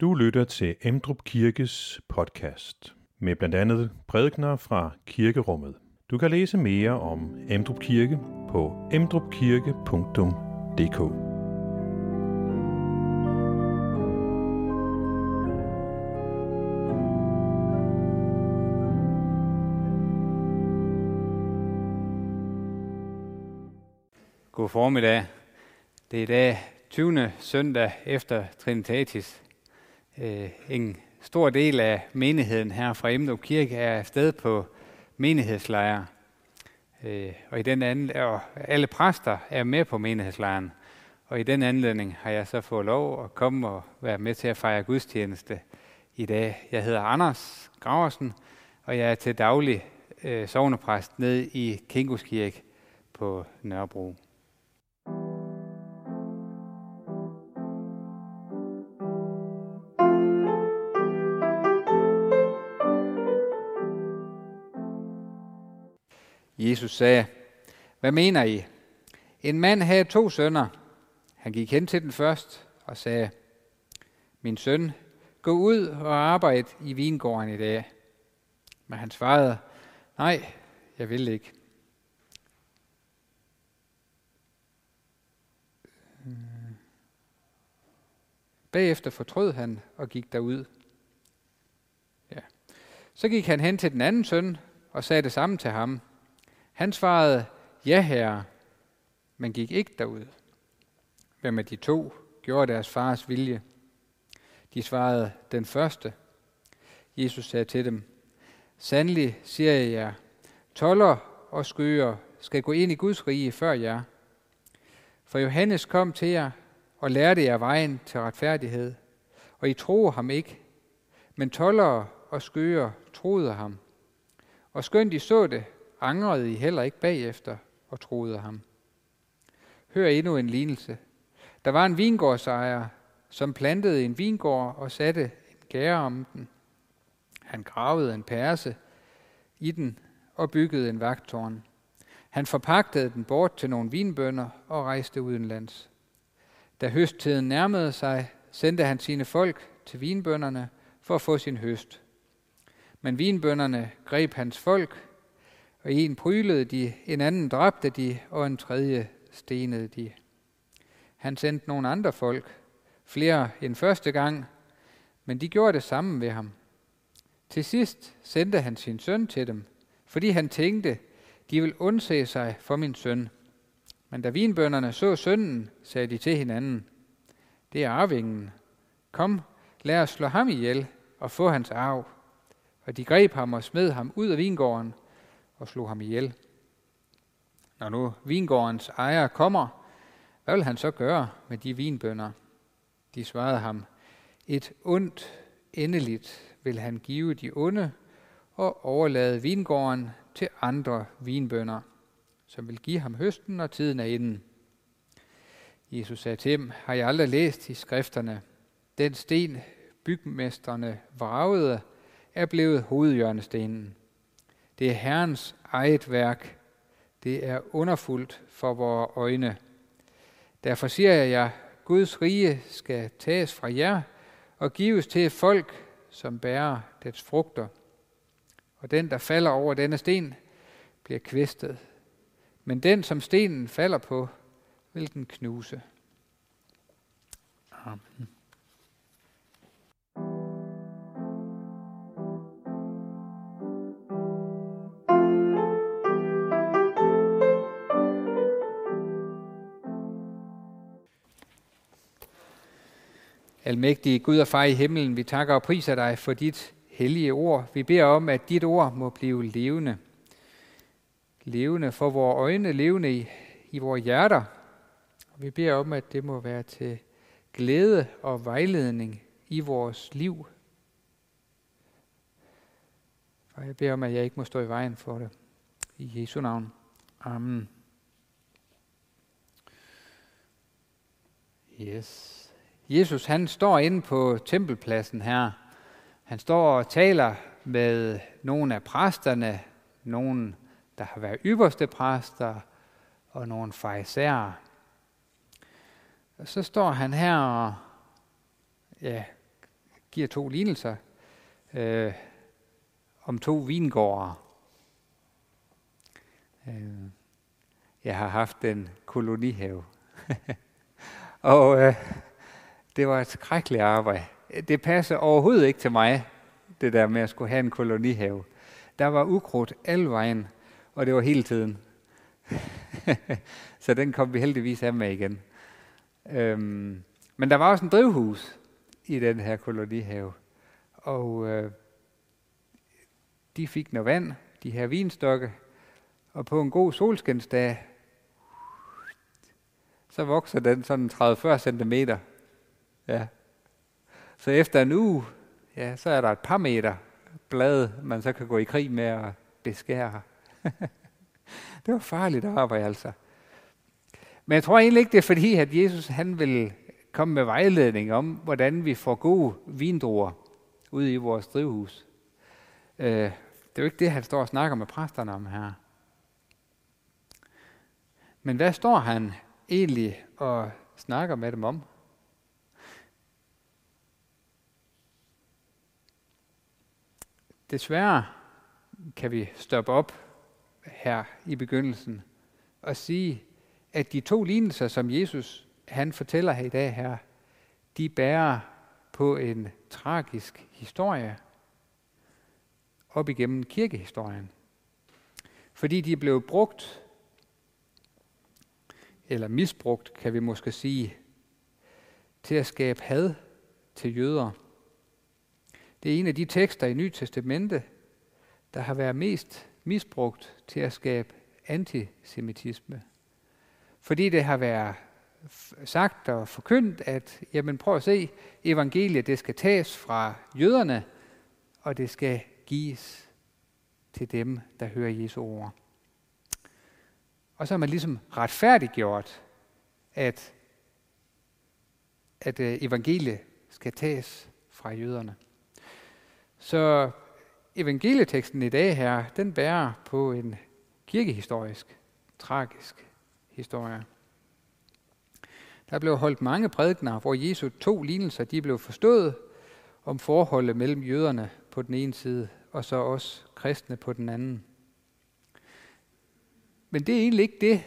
Du lytter til Emdrup Kirkes podcast med blandt andet prædikner fra kirkerummet. Du kan læse mere om Emdrup Kirke på emdrupkirke.dk. God formiddag. Det er i dag 20. søndag efter Trinitatis. Øh, en stor del af menigheden her fra Emdrup Kirke er afsted på menighedslejre. Øh, og i den anden, og alle præster er med på menighedslejren. Og i den anledning har jeg så fået lov at komme og være med til at fejre gudstjeneste i dag. Jeg hedder Anders Graversen, og jeg er til daglig øh, sovnepræst ned i Kinguskirke på Nørrebro. Jesus sagde, hvad mener I? En mand havde to sønner. Han gik hen til den først og sagde, min søn, gå ud og arbejde i vingården i dag. Men han svarede, nej, jeg vil ikke. Bagefter fortrød han og gik derud. Ja. Så gik han hen til den anden søn og sagde det samme til ham. Han svarede, ja herre, men gik ikke derud. Hvem af de to gjorde deres fars vilje? De svarede, den første. Jesus sagde til dem, Sandelig siger jeg jer, toller og skyer skal gå ind i Guds rige før jer. For Johannes kom til jer og lærte jer vejen til retfærdighed, og I troede ham ikke, men tollere og skyer troede ham. Og skønt I så det, angrede I heller ikke bagefter og troede ham. Hør endnu en lignelse. Der var en vingårdsejer, som plantede en vingård og satte en gære om den. Han gravede en perse i den og byggede en vagtårn. Han forpagtede den bort til nogle vinbønder og rejste udenlands. Da høsttiden nærmede sig, sendte han sine folk til vinbønderne for at få sin høst. Men vinbønderne greb hans folk og en prylede de, en anden dræbte de, og en tredje stenede de. Han sendte nogle andre folk, flere end første gang, men de gjorde det samme ved ham. Til sidst sendte han sin søn til dem, fordi han tænkte, de vil undse sig for min søn. Men da vinbønderne så sønnen, sagde de til hinanden, det er arvingen. Kom, lad os slå ham ihjel og få hans arv. Og de greb ham og smed ham ud af vingården og slog ham ihjel. Når nu vingårdens ejer kommer, hvad vil han så gøre med de vinbønder? De svarede ham, et ondt endeligt vil han give de onde og overlade vingården til andre vinbønder, som vil give ham høsten, når tiden er inden. Jesus sagde til dem, har jeg aldrig læst i skrifterne, den sten bygmesterne vragede, er blevet hovedhjørnestenen. Det er Herrens eget værk. Det er underfuldt for vores øjne. Derfor siger jeg jer, Guds rige skal tages fra jer og gives til et folk, som bærer dets frugter. Og den, der falder over denne sten, bliver kvistet. Men den, som stenen falder på, vil den knuse. Amen. Almægtige Gud og far i himlen, vi takker og priser dig for dit hellige ord. Vi beder om, at dit ord må blive levende. Levende for vores øjne, levende i, i vores hjerter. Vi beder om, at det må være til glæde og vejledning i vores liv. Og jeg beder om, at jeg ikke må stå i vejen for det. I Jesu navn. Amen. Yes. Jesus han står inde på tempelpladsen her. Han står og taler med nogle af præsterne, nogle, der har været ypperste præster, og nogle farisærer. Og så står han her og ja, giver to lignelser øh, om to vingårde. Øh, jeg har haft en kolonihave. og øh, det var et skrækkeligt arbejde. Det passer overhovedet ikke til mig, det der med at skulle have en kolonihave. Der var ukrudt alle vejen, og det var hele tiden. så den kom vi heldigvis af med igen. Øhm, men der var også en drivhus i den her kolonihave. Og øh, de fik noget vand, de her vinstokke, og på en god solskinsdag, så vokser den sådan 30-40 cm. Ja. Så efter en uge, ja, så er der et par meter blade, man så kan gå i krig med at beskære. det var farligt arbejde altså. Men jeg tror egentlig ikke, det er fordi, at Jesus han vil komme med vejledning om, hvordan vi får gode vindruer ude i vores drivhus. Øh, det er jo ikke det, han står og snakker med præsterne om her. Men hvad står han egentlig og snakker med dem om? Desværre kan vi stoppe op her i begyndelsen og sige, at de to lignelser, som Jesus han fortæller her i dag her, de bærer på en tragisk historie op igennem kirkehistorien. Fordi de blev brugt, eller misbrugt, kan vi måske sige, til at skabe had til jøder. Det er en af de tekster i Nye Testamente, der har været mest misbrugt til at skabe antisemitisme. Fordi det har været sagt og forkyndt, at jamen prøv at se, evangeliet det skal tages fra jøderne, og det skal gives til dem, der hører Jesu ord. Og så har man ligesom retfærdiggjort, at, at øh, evangeliet skal tages fra jøderne. Så evangelieteksten i dag her, den bærer på en kirkehistorisk, tragisk historie. Der blev holdt mange prædikner, hvor Jesu to lignelser de blev forstået om forholdet mellem jøderne på den ene side, og så os kristne på den anden. Men det er egentlig ikke det,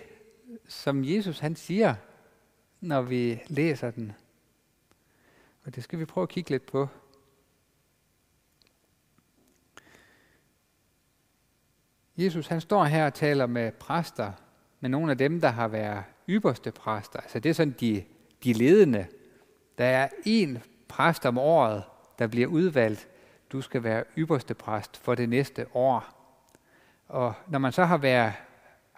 som Jesus han siger, når vi læser den. Og det skal vi prøve at kigge lidt på. Jesus han står her og taler med præster, med nogle af dem, der har været ypperste præster. Altså det er sådan de, de ledende. Der er én præst om året, der bliver udvalgt. Du skal være ypperste præst for det næste år. Og når man så har været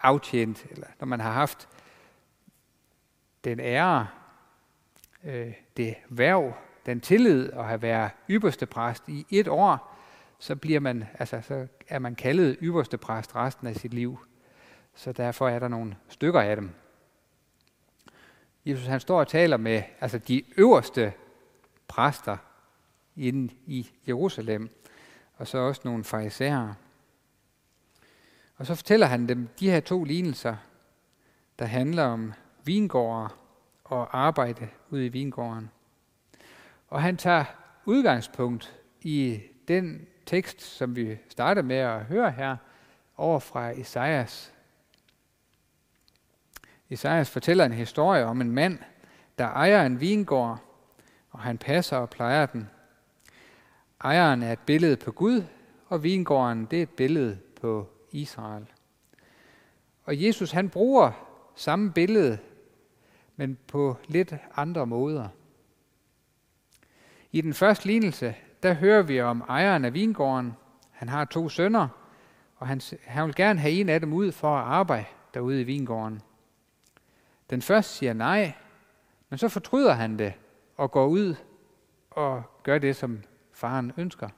aftjent, eller når man har haft den ære, øh, det værv, den tillid at have været ypperste præst i et år, så bliver man, altså, så er man kaldet ypperste præst resten af sit liv. Så derfor er der nogle stykker af dem. Jesus han står og taler med altså de øverste præster inde i Jerusalem, og så også nogle farisæere. Og så fortæller han dem de her to lignelser, der handler om vingårder og arbejde ude i vingården. Og han tager udgangspunkt i den tekst, som vi starter med at høre her, over fra Esajas. Esajas fortæller en historie om en mand, der ejer en vingård, og han passer og plejer den. Ejeren er et billede på Gud, og vingården det er et billede på Israel. Og Jesus han bruger samme billede, men på lidt andre måder. I den første lignelse, der hører vi om ejeren af vingården. Han har to sønner, og han, han vil gerne have en af dem ud for at arbejde derude i vingården. Den første siger nej, men så fortryder han det og går ud og gør det, som faren ønsker.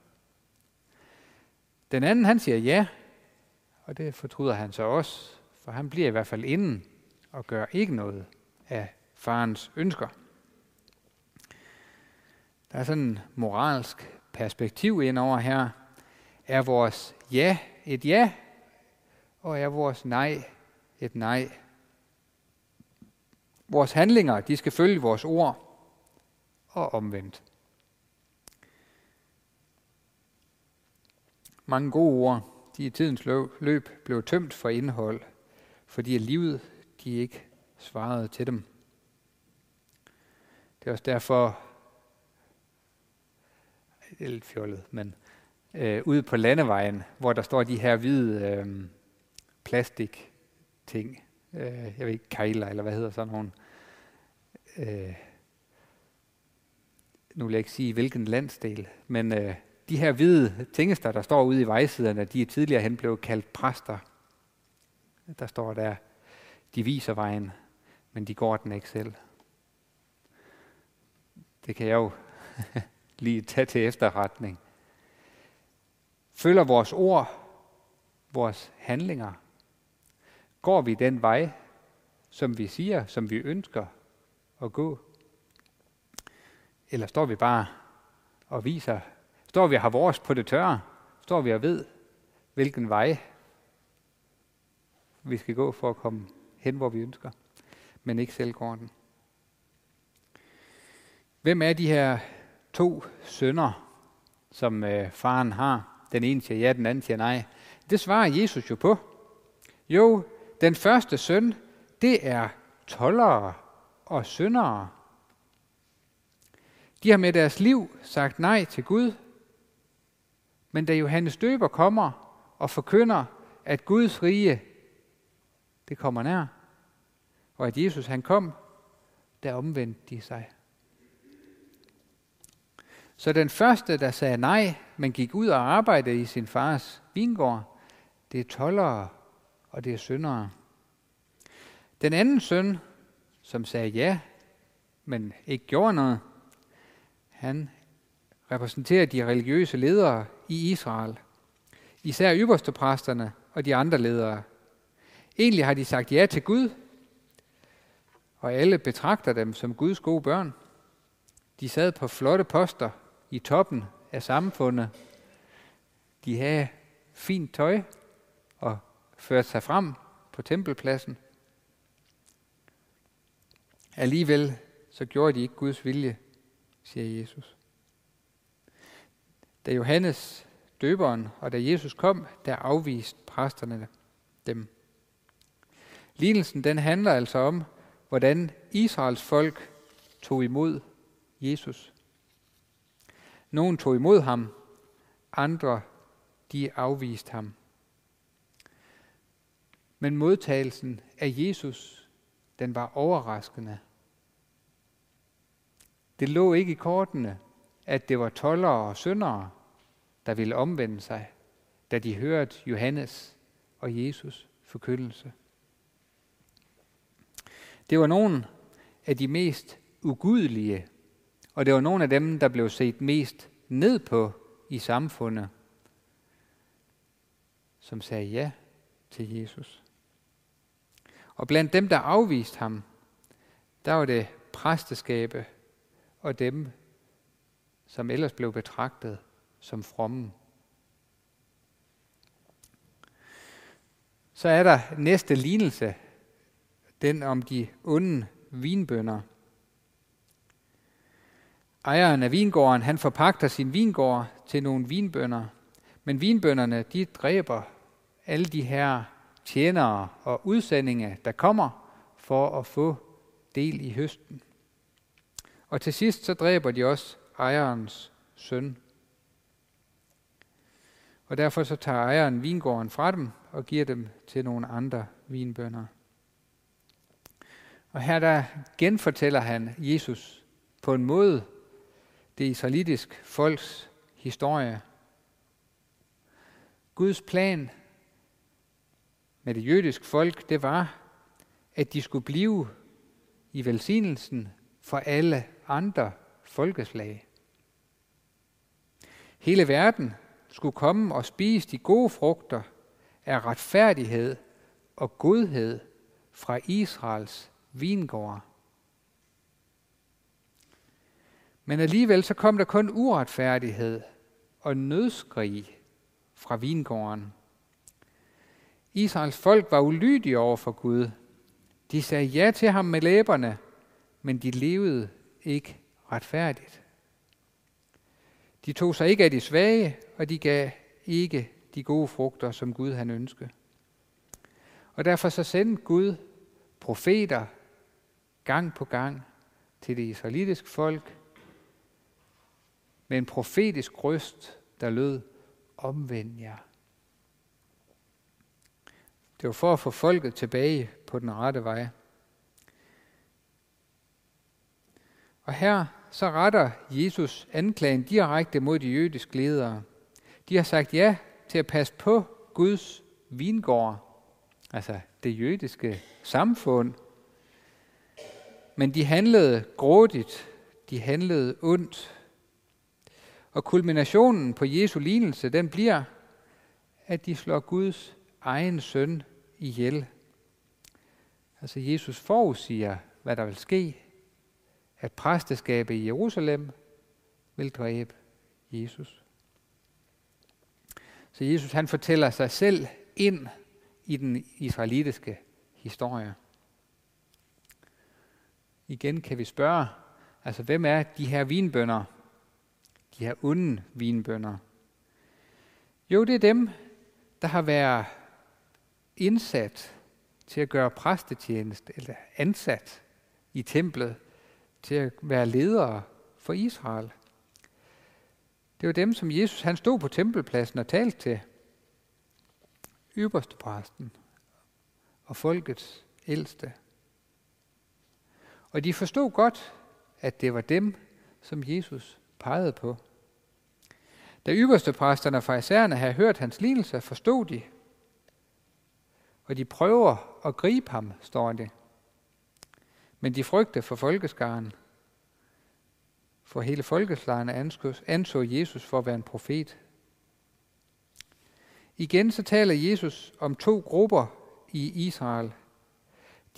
Den anden, han siger ja, og det fortryder han så også, for han bliver i hvert fald inden og gør ikke noget af farens ønsker. Der er sådan en moralsk perspektiv ind over her. Er vores ja et ja, og er vores nej et nej? Vores handlinger, de skal følge vores ord og omvendt. Mange gode ord, de i tidens løb blev tømt for indhold, fordi livet de ikke svarede til dem. Det er også derfor, det er lidt fjollet, men øh, ude på landevejen, hvor der står de her hvide øh, plastik ting, øh, jeg ved ikke, kejler eller hvad hedder sådan nogle, øh, nu vil jeg ikke sige hvilken landsdel, men øh, de her hvide tingester, der står ude i vejsiderne, de er tidligere hen blevet kaldt præster. Der står der, de viser vejen, men de går den ikke selv. Det kan jeg jo lige tage til efterretning. Følger vores ord, vores handlinger? Går vi den vej, som vi siger, som vi ønsker at gå? Eller står vi bare og viser, står vi og har vores på det tørre? Står vi og ved, hvilken vej vi skal gå for at komme hen, hvor vi ønsker, men ikke selv går den? Hvem er de her to sønner, som øh, faren har? Den ene siger ja, den anden siger nej. Det svarer Jesus jo på. Jo, den første søn, det er tollere og syndere. De har med deres liv sagt nej til Gud. Men da Johannes døber kommer og forkynder, at Guds rige, det kommer nær, og at Jesus han kom, der omvendte de sig. Så den første, der sagde nej, men gik ud og arbejdede i sin fars vingård, det er tollere og det er syndere. Den anden søn, som sagde ja, men ikke gjorde noget, han repræsenterer de religiøse ledere i Israel. Især ypperstepræsterne og de andre ledere. Egentlig har de sagt ja til Gud, og alle betragter dem som Guds gode børn. De sad på flotte poster i toppen af samfundet. De havde fint tøj og førte sig frem på tempelpladsen. Alligevel så gjorde de ikke Guds vilje, siger Jesus. Da Johannes døberen og da Jesus kom, der afviste præsterne dem. Lignelsen den handler altså om, hvordan Israels folk tog imod Jesus. Nogen tog imod ham, andre de afviste ham. Men modtagelsen af Jesus, den var overraskende. Det lå ikke i kortene, at det var tollere og syndere, der ville omvende sig, da de hørte Johannes og Jesus forkyndelse. Det var nogen af de mest ugudelige og det var nogle af dem, der blev set mest ned på i samfundet, som sagde ja til Jesus. Og blandt dem, der afviste ham, der var det præsteskabe og dem, som ellers blev betragtet som fromme. Så er der næste lignelse, den om de onde vinbønder – Ejeren af vingården, han forpagter sin vingård til nogle vinbønder. Men vinbønderne, de dræber alle de her tjenere og udsendinge, der kommer for at få del i høsten. Og til sidst så dræber de også ejerens søn. Og derfor så tager ejeren vingården fra dem og giver dem til nogle andre vinbønder. Og her der genfortæller han Jesus på en måde, det israelitisk folks historie. Guds plan med det jødiske folk, det var, at de skulle blive i velsignelsen for alle andre folkeslag. Hele verden skulle komme og spise de gode frugter af retfærdighed og godhed fra Israels vingård. Men alligevel så kom der kun uretfærdighed og nødskrig fra vingården. Israels folk var ulydige over for Gud. De sagde ja til ham med læberne, men de levede ikke retfærdigt. De tog sig ikke af de svage, og de gav ikke de gode frugter, som Gud han ønskede. Og derfor så sendte Gud profeter gang på gang til det israelitiske folk med en profetisk røst, der lød, omvend jer. Det var for at få folket tilbage på den rette vej. Og her så retter Jesus anklagen direkte mod de jødiske ledere. De har sagt ja til at passe på Guds vingård, altså det jødiske samfund. Men de handlede grådigt, de handlede ondt. Og kulminationen på Jesu lignelse, den bliver, at de slår Guds egen søn ihjel. Altså Jesus forudsiger, hvad der vil ske, at præsteskabet i Jerusalem vil dræbe Jesus. Så Jesus han fortæller sig selv ind i den israelitiske historie. Igen kan vi spørge, altså hvem er de her vinbønder? De her onde vinbønder. Jo, det er dem, der har været indsat til at gøre præstetjeneste, eller ansat i templet til at være ledere for Israel. Det var dem, som Jesus han stod på tempelpladsen og talte til. Ypperste præsten og folkets ældste. Og de forstod godt, at det var dem, som Jesus pegede på. Da ypperste præsterne og farisæerne havde hørt hans lidelse, forstod de, og de prøver at gribe ham, står det. Men de frygte for folkeskaren. For hele folkeslagene anså Jesus for at være en profet. Igen så taler Jesus om to grupper i Israel.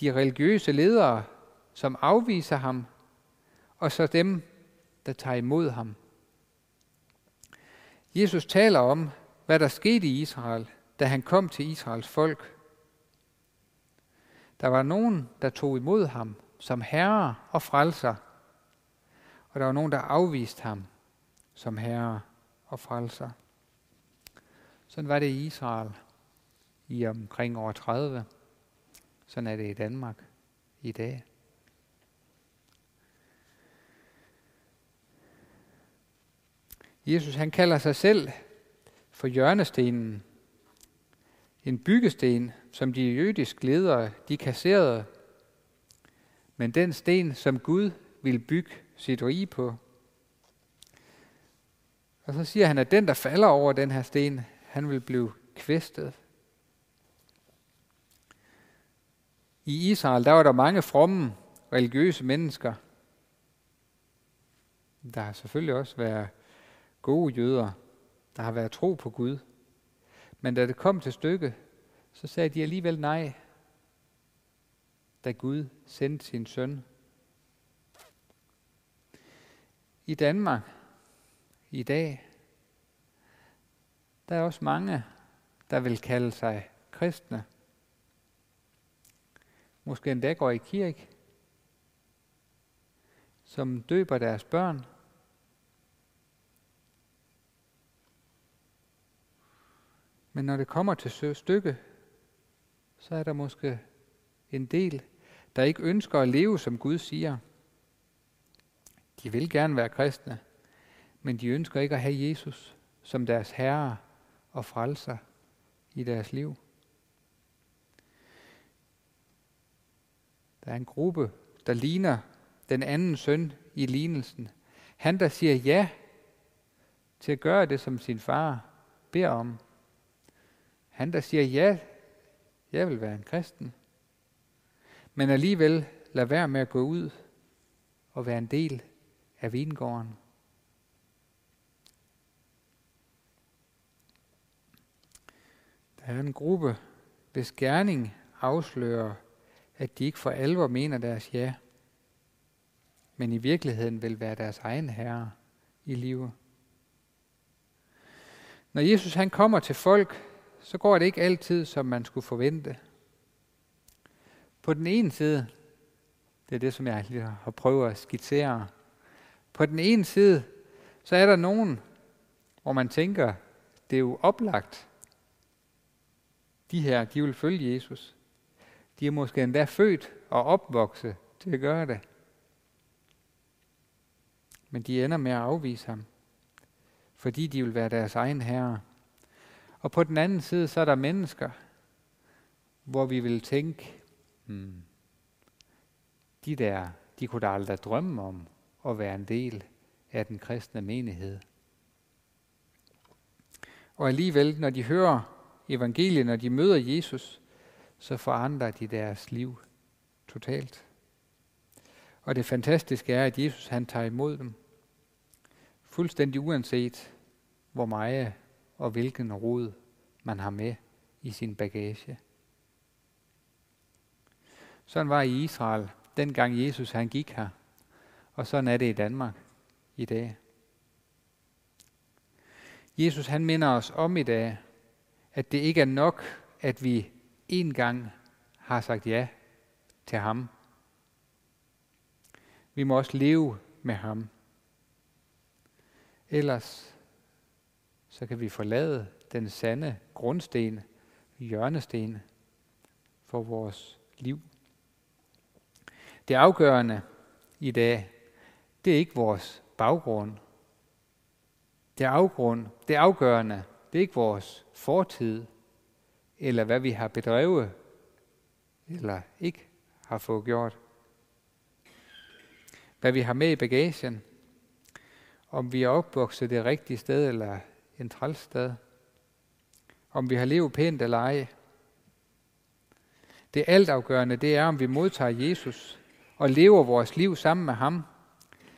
De religiøse ledere, som afviser ham, og så dem, der tager imod ham. Jesus taler om, hvad der skete i Israel, da han kom til Israels folk. Der var nogen, der tog imod ham som herre og frelser, og der var nogen, der afviste ham som herre og frelser. Sådan var det i Israel i omkring år 30. Sådan er det i Danmark i dag. Jesus han kalder sig selv for hjørnestenen. En byggesten, som de jødiske ledere de kasserede. Men den sten, som Gud vil bygge sit rige på. Og så siger han, at den, der falder over den her sten, han vil blive kvæstet. I Israel, der var der mange fromme, religiøse mennesker. Der har selvfølgelig også været gode jøder, der har været tro på Gud. Men da det kom til stykke, så sagde de alligevel nej, da Gud sendte sin søn. I Danmark i dag, der er også mange, der vil kalde sig kristne. Måske endda går i kirke, som døber deres børn, Men når det kommer til stykke, så er der måske en del, der ikke ønsker at leve, som Gud siger. De vil gerne være kristne, men de ønsker ikke at have Jesus som deres herre og frelser i deres liv. Der er en gruppe, der ligner den anden søn i lignelsen. Han, der siger ja til at gøre det, som sin far beder om. Han, der siger, ja, jeg vil være en kristen, men alligevel lad være med at gå ud og være en del af vingården. Der er en gruppe, hvis gerning afslører, at de ikke for alvor mener deres ja, men i virkeligheden vil være deres egen herre i livet. Når Jesus han kommer til folk, så går det ikke altid, som man skulle forvente. På den ene side, det er det, som jeg lige har prøvet at skitsere. På den ene side, så er der nogen, hvor man tænker, det er jo oplagt, de her, de vil følge Jesus. De er måske endda født og opvokset til at gøre det. Men de ender med at afvise ham, fordi de vil være deres egen herre. Og på den anden side, så er der mennesker, hvor vi vil tænke, hmm, de der, de kunne da aldrig drømme om at være en del af den kristne menighed. Og alligevel, når de hører evangeliet, når de møder Jesus, så forandrer de deres liv totalt. Og det fantastiske er, at Jesus han tager imod dem. Fuldstændig uanset, hvor meget og hvilken rod man har med i sin bagage. Sådan var i Israel, dengang Jesus han gik her. Og sådan er det i Danmark i dag. Jesus han minder os om i dag, at det ikke er nok, at vi en gang har sagt ja til ham. Vi må også leve med ham. Ellers så kan vi forlade den sande grundsten, hjørnesten for vores liv. Det afgørende i dag, det er ikke vores baggrund. Det, afgrund, det afgørende, det er ikke vores fortid, eller hvad vi har bedrevet, eller ikke har fået gjort. Hvad vi har med i bagagen, om vi er opvokset det rigtige sted, eller en træls sted. Om vi har levet pænt eller ej. Det altafgørende, det er, om vi modtager Jesus og lever vores liv sammen med ham.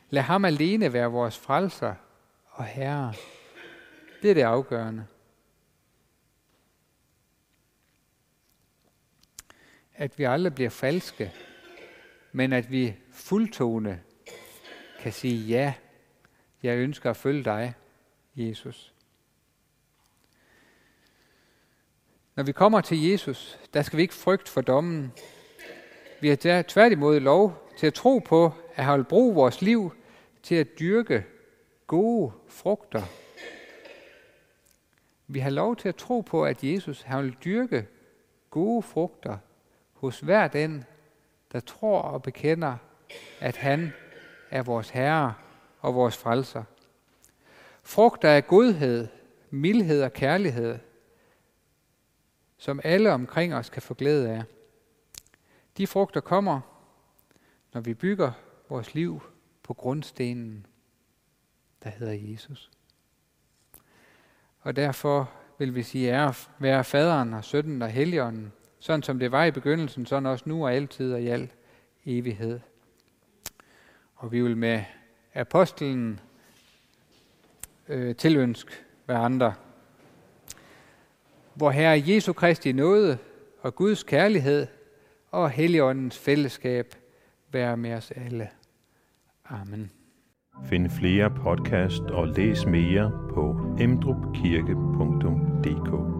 Lad ham alene være vores frelser og herre. Det er det afgørende. At vi aldrig bliver falske, men at vi fuldtone kan sige ja, jeg ønsker at følge dig, Jesus. Når vi kommer til Jesus, der skal vi ikke frygte for dommen. Vi har tværtimod lov til at tro på, at han vil bruge vores liv til at dyrke gode frugter. Vi har lov til at tro på, at Jesus han vil dyrke gode frugter hos hver den, der tror og bekender, at han er vores Herre og vores frelser. Frugter af godhed, mildhed og kærlighed, som alle omkring os kan få glæde af. De frugter kommer, når vi bygger vores liv på grundstenen, der hedder Jesus. Og derfor vil vi sige ære være faderen og sønnen og helligånden, sådan som det var i begyndelsen, sådan også nu og altid og i al evighed. Og vi vil med apostlen øh, tilønske hverandre hvor Herre Jesu Kristi nåde og Guds kærlighed og Helligåndens fællesskab være med os alle. Amen. Find flere podcast og læs mere på emdrupkirke.dk